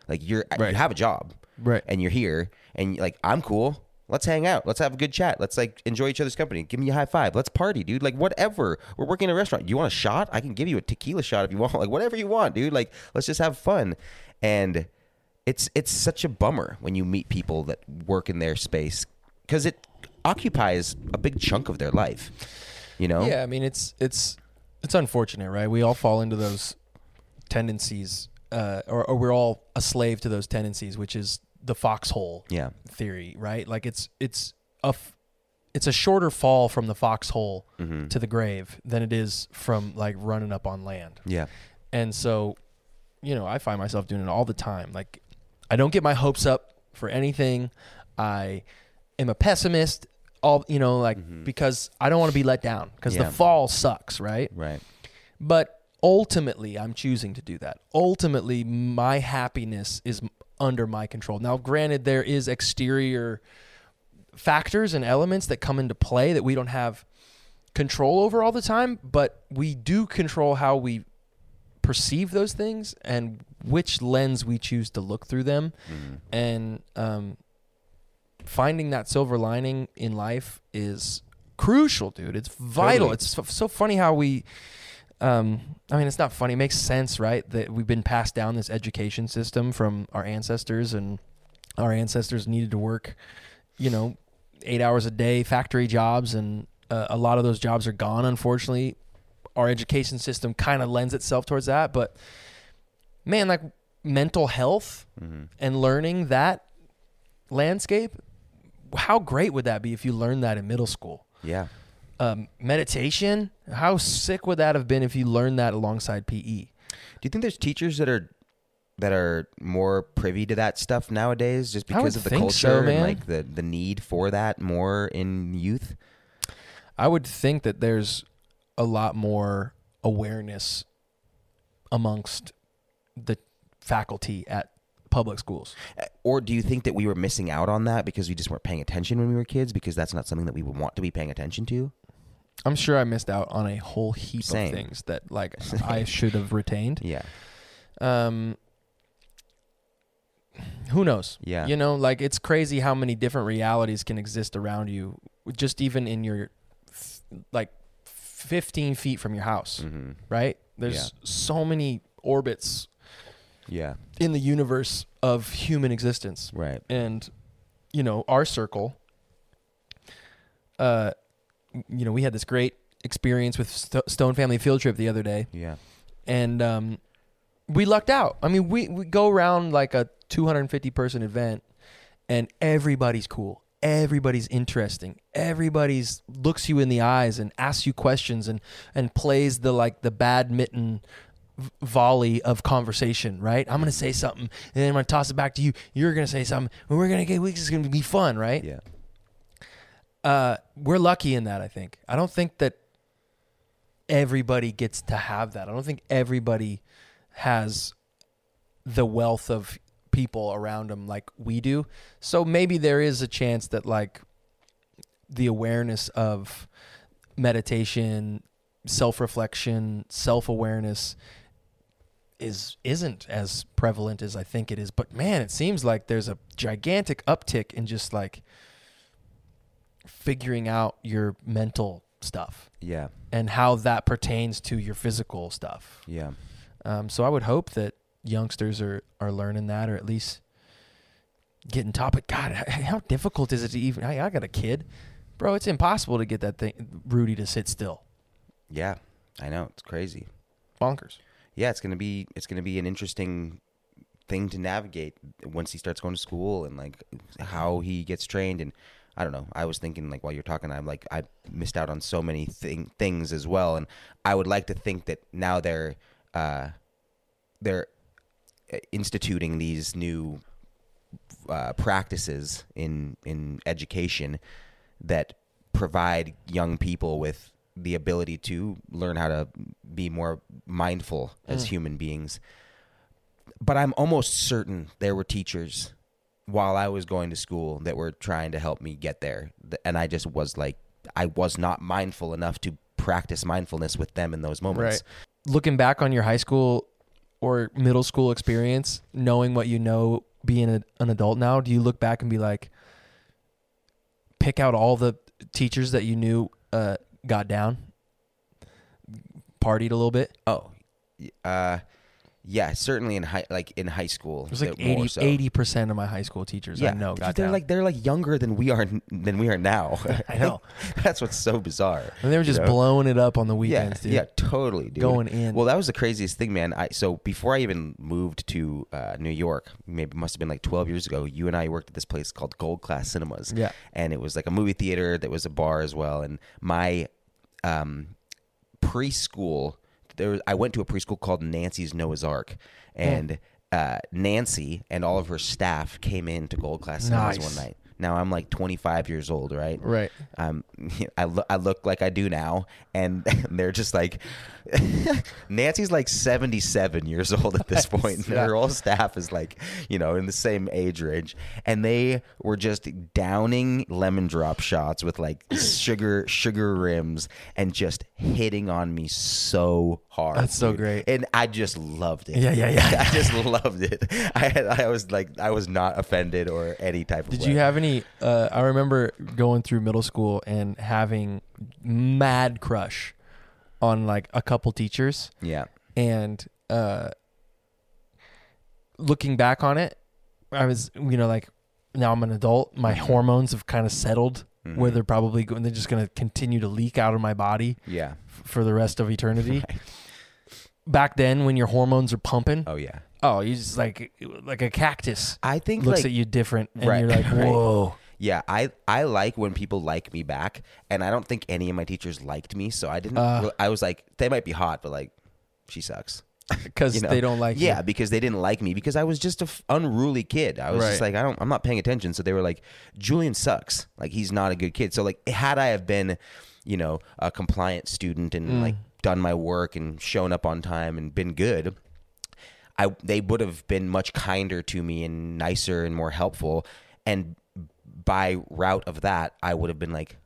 like you're Right. you have a job Right. and you're here and like i'm cool let's hang out. Let's have a good chat. Let's like enjoy each other's company. Give me a high five. Let's party dude. Like whatever. We're working in a restaurant. You want a shot? I can give you a tequila shot if you want. (laughs) Like whatever you want dude. Like let's just have fun. And it's it's such a bummer when you meet people that work in their space because it occupies a big chunk of their life you know? Yeah, I mean it's it's it's unfortunate, right? We all fall into those tendencies, uh, or, or we're all a slave to those tendencies, which is the foxhole yeah theory, right? Like it's it's a f- it's a shorter fall from the foxhole Mm-hmm. to the grave than it is from like running up on land. yeah And so, you know, I find myself doing it all the time. Like, I don't get my hopes up for anything. I am a pessimist, all, you know, like, because I don't want to be let down because Mm-hmm. Yeah. the fall sucks, right? right But ultimately, I'm choosing to do that. Ultimately, my happiness is under my control. Now, granted, there is exterior factors and elements that come into play that we don't have control over all the time, but we do control how we perceive those things and which lens we choose to look through them. And um, finding that silver lining in life is crucial, dude. It's vital. Totally. It's so funny how we. Um, I mean, it's not funny. It makes sense, right? That we've been passed down this education system from our ancestors, and our ancestors needed to work, you know, eight hours a day, factory jobs, and uh, a lot of those jobs are gone, unfortunately. Our education system kind of lends itself towards that, but man, like mental health and learning that landscape, how great would that be if you learned that in middle school? yeah Um, meditation, how sick would that have been if you learned that alongside? PE? do you think there's teachers that are that are more privy to that stuff nowadays just because of the culture so, and like the the need for that more in youth I would think that there's a lot more awareness amongst the faculty at public schools. or do you think that we were missing out on that because we just weren't paying attention when we were kids because that's not something that we would want to be paying attention to I'm sure I missed out on a whole heap Same. of things that like (laughs) I should have retained. yeah Um who knows? Yeah. You know, like it's crazy how many different realities can exist around you just even in your f- like 15 feet from your house, mm-hmm. right? There's Yeah. so many orbits yeah in the universe of human existence. right and you know our circle uh you know we had this great experience with Sto- stone family field trip the other day. Yeah. And um we lucked out. I mean we, we go around like a 250 person event and everybody's cool. Everybody's interesting. Everybody's looks you in the eyes and asks you questions and and plays the like the badminton volley of conversation right? I'm gonna say something and then i'm gonna toss it back to you. You're gonna say something. And we're gonna get weeks. It's gonna be fun right? Yeah uh, we're lucky in that. I think. I don't think that everybody gets to have that. I don't think everybody has the wealth of people around them like we do. So maybe there is a chance that like the awareness of meditation, self-reflection, self-awareness is isn't as prevalent as I think it is. But man, it seems like there's a gigantic uptick in just like figuring out your mental stuff yeah and how that pertains to your physical stuff. yeah Um, so I would hope that youngsters are, are learning that or at least, getting topic. God, how difficult is it to even? I, I got a kid, bro. It's impossible to get that thing, Rudy, to sit still. Yeah, I know it's crazy. Bonkers. Yeah, it's gonna be it's gonna be an interesting thing to navigate once he starts going to school and like how he gets trained and I don't know. I was thinking like while you're talking, I'm like I missed out on so many thing, things as well, and I would like to think that now they're uh, they're uh, instituting these new uh, practices in in education that provide young people with the ability to learn how to be more mindful as human beings. But I'm almost certain there were teachers while I was going to school that were trying to help me get there, and I just was like, I was not mindful enough to practice mindfulness with them in those moments. Right. Looking back on your high school or middle school experience, knowing what you know being a, an adult now, do you look back and be like, pick out all the teachers that you knew uh, got down, partied a little bit? Oh, uh, yeah, certainly in high, like in high school, It was like there- more 80 so. 80 percent of my high school teachers I know got they're down. like they're like younger than we are than we are now. (laughs) I know. (laughs) That's what's so bizarre. and they were just you know? blowing it up on the Yeah, weekends, dude. yeah, totally, dude. Going in. Well, that was the craziest thing, man. I so before I even moved to uh, New York, maybe must have been like 12 years ago. You and I worked at this place called Gold Class Cinemas. Yeah. and it was like a movie theater that was a bar as well. And my um, preschool, there was, I went to a preschool called Nancy's Noah's Ark, and uh, Nancy and all of her staff came in to Gold Class Nice. one night. Now I'm like 25 years old, right? Right. Um, (laughs) I look, I look like I do now, and (laughs) they're just like, (laughs) Nancy's like 77 years old at this point, and her whole staff is like, you know, in the same age range, and they were just downing lemon drop shots with like (coughs) sugar sugar rims and just hitting on me so hard. That's so dude. great. and I just loved it. Yeah, yeah, yeah. I just loved it. I had, I was like, I was not offended or any type of. Did way. you have any? Uh, I remember going through middle school and having mad crush on like a couple teachers, Yeah. and uh, looking back on it, I was you know like now I'm an adult. My Mm-hmm. hormones have kind of settled where they're probably going. They're just going to continue to leak out of my body Yeah. f- for the rest of eternity. (laughs) Back then, when your hormones are pumping, Oh yeah. oh, you just like like a cactus I think looks like at you different, and Right, you're like, (laughs) right. whoa. yeah, I I like when people like me back, and I don't think any of my teachers liked me, so I didn't. Uh. I was like, they might be hot, but like, she sucks. because (laughs) You know? they don't like yeah, you. because they didn't like me because I was just a f- unruly kid. I was just like, I don't, I'm not paying attention. So they were like, Julian sucks. Like he's not a good kid. So like, had I have been, you know, a compliant student and Mm. like done my work and shown up on time and been good, I they would have been much kinder to me and nicer and more helpful. And by route of that, I would have been like,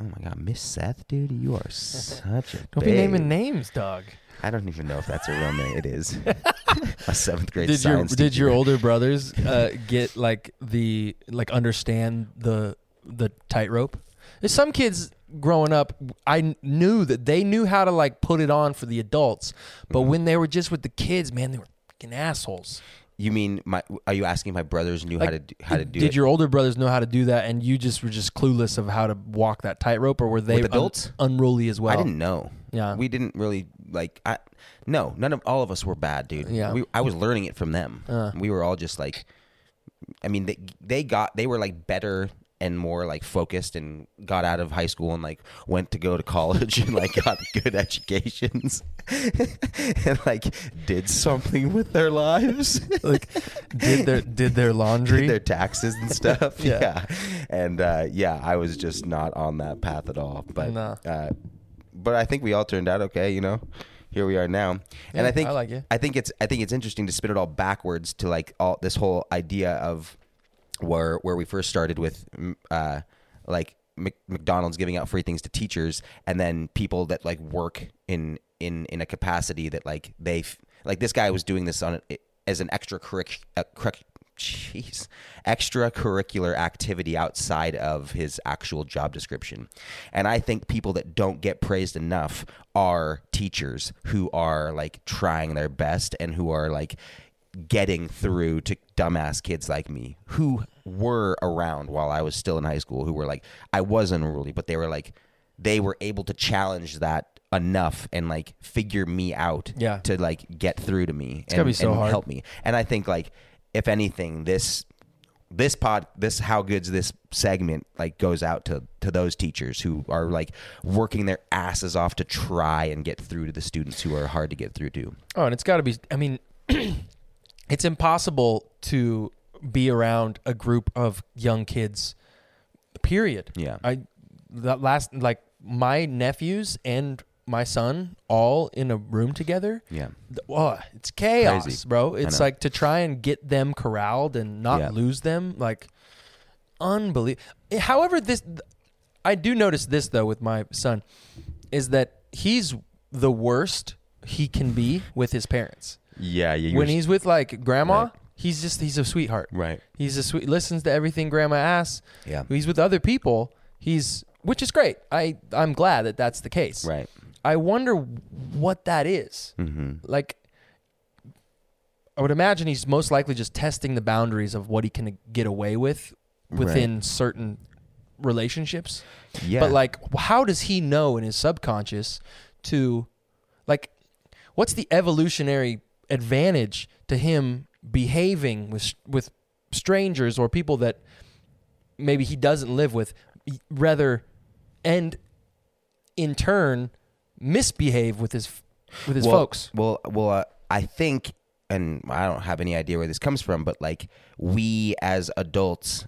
oh my god, Miss Seth, dude, you are such a Don't be naming names, dog. I don't even know if that's a real name. It is (laughs) a seventh grade Did your science. did your older brothers (laughs) uh, get like the like understand the the tightrope? Some kids growing up. I knew that they knew how to like put it on for the adults, but Mm-hmm. when they were just with the kids, man, they were fucking assholes. You mean my? Are you asking my brothers knew how to do, how to do did it? your older brothers know how to do that, and you just were just clueless of how to walk that tightrope, or were they With un- adults? unruly as well? I didn't know. Yeah. we didn't really like. I no, none of all of us were bad, dude. Yeah. we, I was learning it from them. Uh. we were all just like. I mean, they they got they were like better and more like focused and got out of high school and like went to go to college (laughs) and like got (laughs) good educations (laughs) and like did something with their lives. like did their did their laundry. did their taxes and stuff. Yeah. yeah. And uh, yeah, I was just not on that path at all. But No. uh, but I think we all turned out okay, you know. Here we are now. and I think I like it. I think it's I think it's interesting to spin it all backwards to like all this whole idea of where where we first started with uh like McDonald's giving out free things to teachers and then people that like work in in in a capacity that like they like this guy was doing this on as an extra uh, jeez extracurricular activity outside of his actual job description. And i think people that don't get praised enough are teachers who are like trying their best and who are like getting through to dumbass kids like me who were around while I was still in high school who were like I was unruly but they were like they were able to challenge that enough and like figure me out Yeah. to like get through to me gotta and, be so and hard. help me and I think like if anything this this pod this how good's this segment like goes out to to those teachers who are like working their asses off to try and get through to the students who are hard to get through to Oh, and it's got to be. I mean, (clears throat) it's impossible to be around a group of young kids. Period. Yeah. I that last like my nephews and my son all in a room together. yeah Oh, it's chaos, Crazy. bro. It's like to try and get them corralled and not Yeah. lose them. Like, unbelievable. Eh, however, this I do notice this though with my son is that he's the worst he can be with his parents. Yeah yeah when he's with like grandma, Right. he's just he's a sweetheart. right He's a sweet listens to everything grandma asks. Yeah. He's with other people. He's which is great. I I'm glad that that's the case. right I wonder what that is. mm-hmm. Like, I would imagine he's most likely just testing the boundaries of what he can get away with within certain relationships. yeah But like, how does he know in his subconscious to, like, what's the evolutionary advantage to him behaving with with strangers or people that maybe he doesn't live with, rather, and in turn misbehave with his with his well, folks. Well, well, uh, I think, and I don't have any idea where this comes from, but like we as adults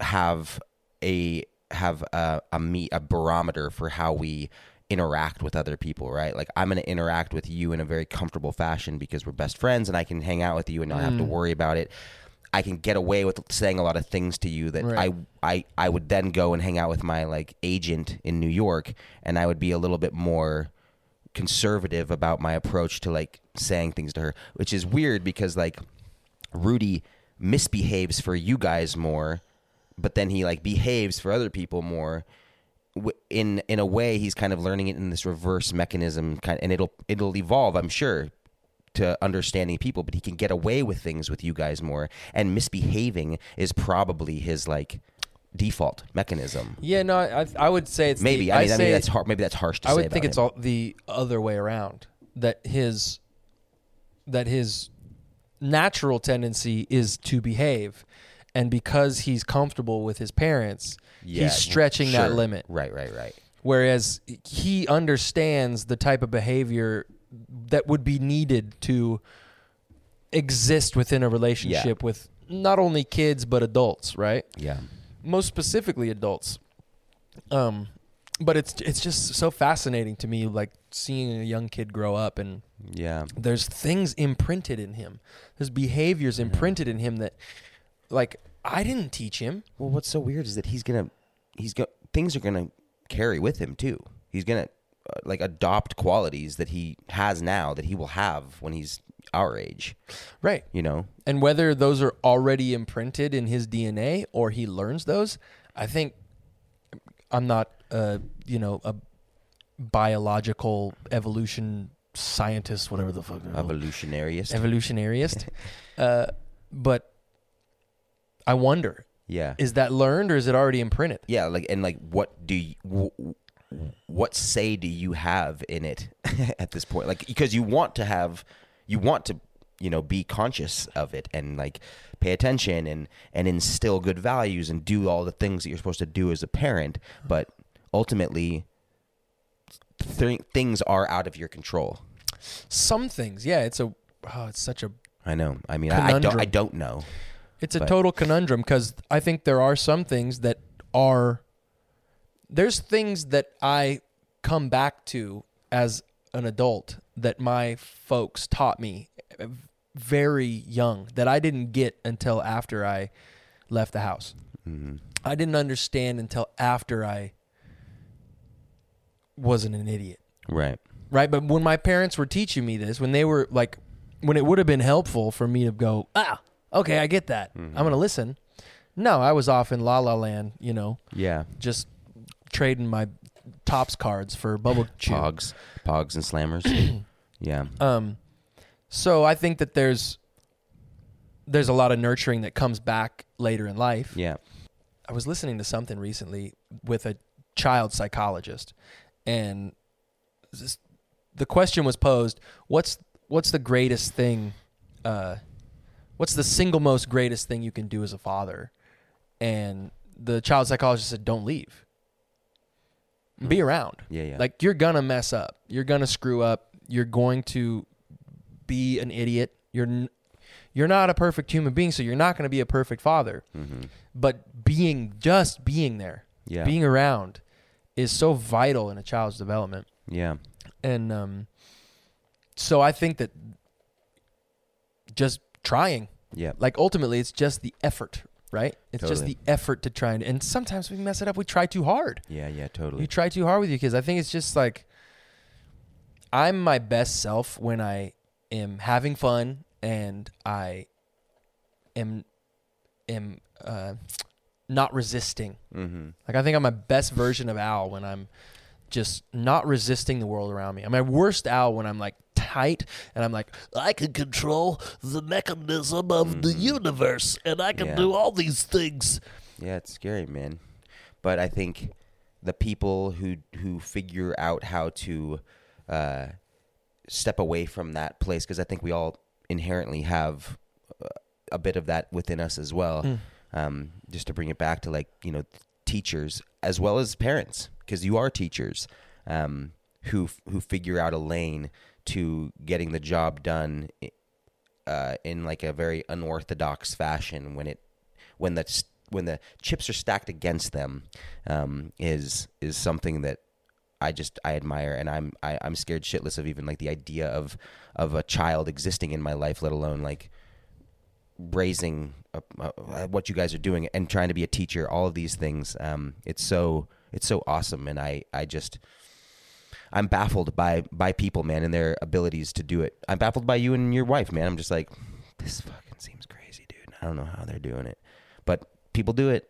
have a have a a meet a barometer for how we interact with other people, right? Like I'm going to interact with you in a very comfortable fashion because we're best friends and I can hang out with you and not Mm. have to worry about it. I can get away with saying a lot of things to you that Right. I I I would then go and hang out with my like agent in New York and I would be a little bit more conservative about my approach to like saying things to her, which is weird because like Rudy misbehaves for you guys more, but then he like behaves for other people more. In in a way, he's kind of learning it in this reverse mechanism, kind and it'll it'll evolve, I'm sure, to understanding people. But he can get away with things with you guys more, and misbehaving is probably his like default mechanism. Yeah, no, I I would say it's Maybe The, I mean, I say mean that's hard. Maybe that's harsh to I would think it's him. all the other way around. That his that his natural tendency is to behave, and because he's comfortable with his parents, Yeah, he's stretching that limit. Right, right, right. Whereas he understands the type of behavior that would be needed to exist within a relationship with not only kids but adults, right? Yeah. most specifically adults. Um, but it's it's just so fascinating to me, like seeing a young kid grow up and Yeah. there's things imprinted in him. There's behaviors imprinted in him that, like, I didn't teach him. Well, what's so weird is that he's gonna, he's go, things are gonna carry with him too. He's gonna uh, like adopt qualities that he has now that he will have when he's our age. Right. You know. And whether those are already imprinted in his DNA or he learns those, I think I'm not, uh, you know, a biological evolution scientist, whatever the fuck. Evolutionaryist. evolutionaryist. (laughs) uh, but I wonder, yeah. is that learned or is it already imprinted? yeah. Like and like, what do you? W- what say do you have in it (laughs) at this point? Like, because you want to have, you want to, you know, be conscious of it and like pay attention and and instill good values and do all the things that you're supposed to do as a parent. But ultimately, th- things are out of your control. Some things, yeah. It's a, oh, it's such a, I know. I mean, I, I don't. I don't know. It's a But- total conundrum because I think there are some things that are, there's things that I come back to as an adult that my folks taught me uh, very young that I didn't get until after I left the house. Mhm. I didn't understand until after I wasn't an idiot. Right. Right. But when my parents were teaching me this, when they were like, when it would have been helpful for me to go, ah, okay, I get that. I'm going to listen. No, I was off in La La Land, you know, Yeah. just trading my Topps cards for bubble (laughs) chew. Pogs, pogs, and slammers. (clears throat) yeah. Um, so I think that there's there's a lot of nurturing that comes back later in life. Yeah. I was listening to something recently with a child psychologist, and this, the question was posed: What's what's the greatest thing? Uh, what's the single most greatest thing you can do as a father? And the child psychologist said, "Don't leave. Be around. Yeah, yeah. Like you're gonna mess up. You're gonna screw up. You're going to be an idiot. You're n- you're not a perfect human being, so you're not going to be a perfect father. But being just being there, Yeah. being around, is so vital in a child's development. Yeah. And um, so I think that just trying, Yeah. like ultimately, it's just the effort, right? It's just the effort to try and. And sometimes we mess it up. We try too hard. Yeah. Yeah. Totally. You try too hard with your kids. I think it's just like I'm my best self when I am having fun and I am am uh, not resisting. mm-hmm. Like I think I'm my best version of Al when I'm just not resisting the world around me. I'm my worst Al when I'm like tight and I'm like I can control the mechanism of the universe, and I can Yeah. do all these things. Yeah, it's scary, man. But I think the people who who figure out how to uh, step away from that place, because I think we all inherently have uh, a bit of that within us as well. Hmm. Um, just to bring it back to like you know teachers as well as parents, because you are teachers um, who who figure out a lane to getting the job done uh, in like a very unorthodox fashion when it when the when the chips are stacked against them um, is is something that I just I admire and I'm I, I'm scared shitless of even like the idea of of a child existing in my life, let alone like raising a, a, what you guys are doing and trying to be a teacher. All of these things, um, it's so it's so awesome, and I I just. I'm baffled by by people, man, and their abilities to do it. I'm baffled by you and your wife, man. I'm just like, this fucking seems crazy, dude. I don't know how they're doing it, but people do it.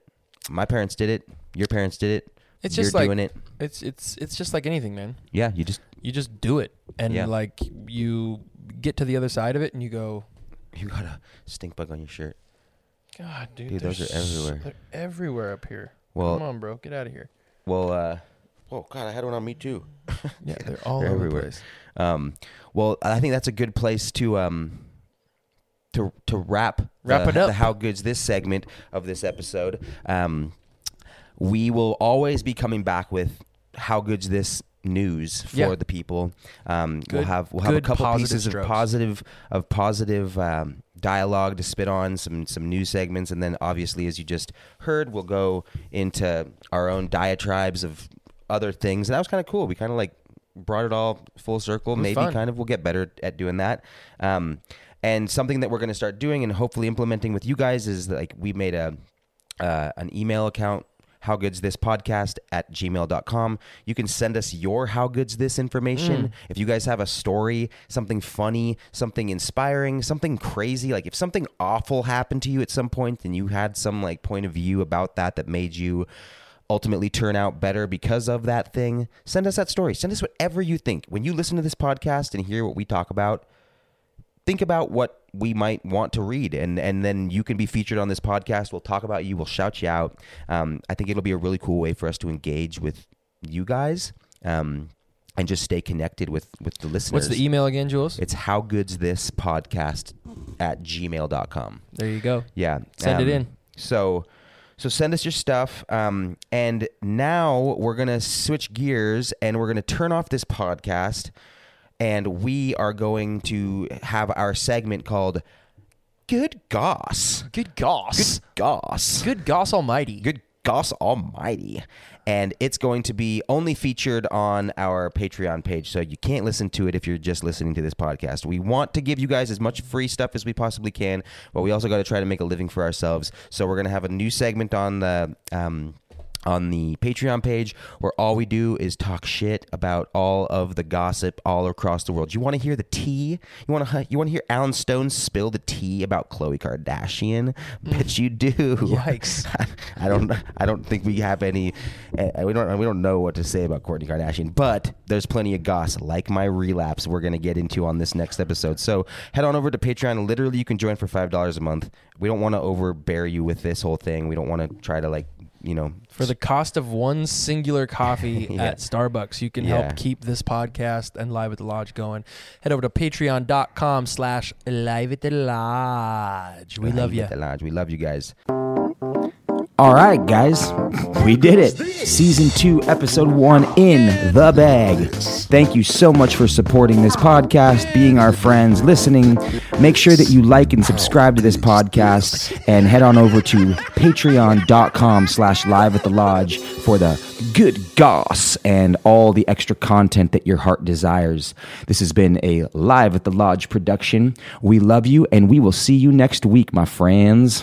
My parents did it. Your parents did it. it's You're just like doing it. it's it's it's just like anything, man. Yeah, you just You just do it and Yeah. like you get to the other side of it and you go, (laughs) you got a stink bug on your shirt. God, dude, Dude, those are everywhere. They're everywhere up here. Well, Come on, bro, get out of here. well, uh, oh god, I had one on me too. (laughs) Yeah, they're (laughs) all They're everywhere. the. Um, well, I think that's a good place to um to to wrap Wrap the, it up. The how good's this segment of this episode. Um, we will always be coming back with how good's this news for Yeah. the people. Um, we'll have we'll have a couple pieces strokes. of positive of positive um, dialogue to spit on some some news segments, and then obviously, as you just heard, we'll go into our own diatribes of other things, and that was kind of cool. We kind of like brought it all full circle. Maybe fun. kind of we'll get better at doing that. Um, and something that we're going to start doing and hopefully implementing with you guys is like we made a uh, an email account how good's this podcast at gmail.com you can send us your how good's this information if you guys have a story something funny something inspiring something crazy like if something awful happened to you at some point and you had some like point of view about that that made you ultimately turn out better because of that thing send us that story. Send us whatever you think. When you listen to this podcast and hear what we talk about think about what we might want to read and and then you can be featured on this podcast. We'll talk about you. We'll shout you out. Um, i think it'll be a really cool way for us to engage with you guys um, and just stay connected with with the listeners. What's the email again, Jules? it's how good's this podcast at gmail.com There you go. yeah Send it um, in. so so send us your stuff um, and now we're gonna switch gears and we're gonna turn off this podcast and we are going to have our segment called good goss Good goss. good goss Good goss almighty. good goss almighty. And it's going to be only featured on our patreon page so you can't listen to it if you're just listening to this podcast. We want to give you guys as much free stuff as we possibly can but we also got to try to make a living for ourselves. So we're going to have a new segment on the um, on the Patreon page, where all we do is talk shit about all of the gossip all across the world. You want to hear the tea? You want to you want to hear Alan Stone spill the tea about Khloe Kardashian? Bet you do. Yikes. (laughs) I don't I don't think we have any uh, we don't we don't know what to say about Kourtney Kardashian, but there's plenty of gossip like my relapse we're going to get into on this next episode. So head on over to Patreon. Literally, you can join for five dollars a month. We don't want to overbear you with this whole thing. We don't want to try to like you know For the cost of one singular coffee (laughs) Yeah. at Starbucks, you can Yeah. help keep this podcast and Live at the Lodge going. Head over to patreon.com slash live at the lodge. We love Hang you. at the lodge. We love you guys. All right, guys, we did it. Season two, episode one in the bag. Thank you so much for supporting this podcast, being our friends, listening. Make sure that you like and subscribe to this podcast and head on over to patreon.com slash live at the lodge for the good goss and all the extra content that your heart desires. This has been a live at the lodge production. We love you and we will see you next week, my friends.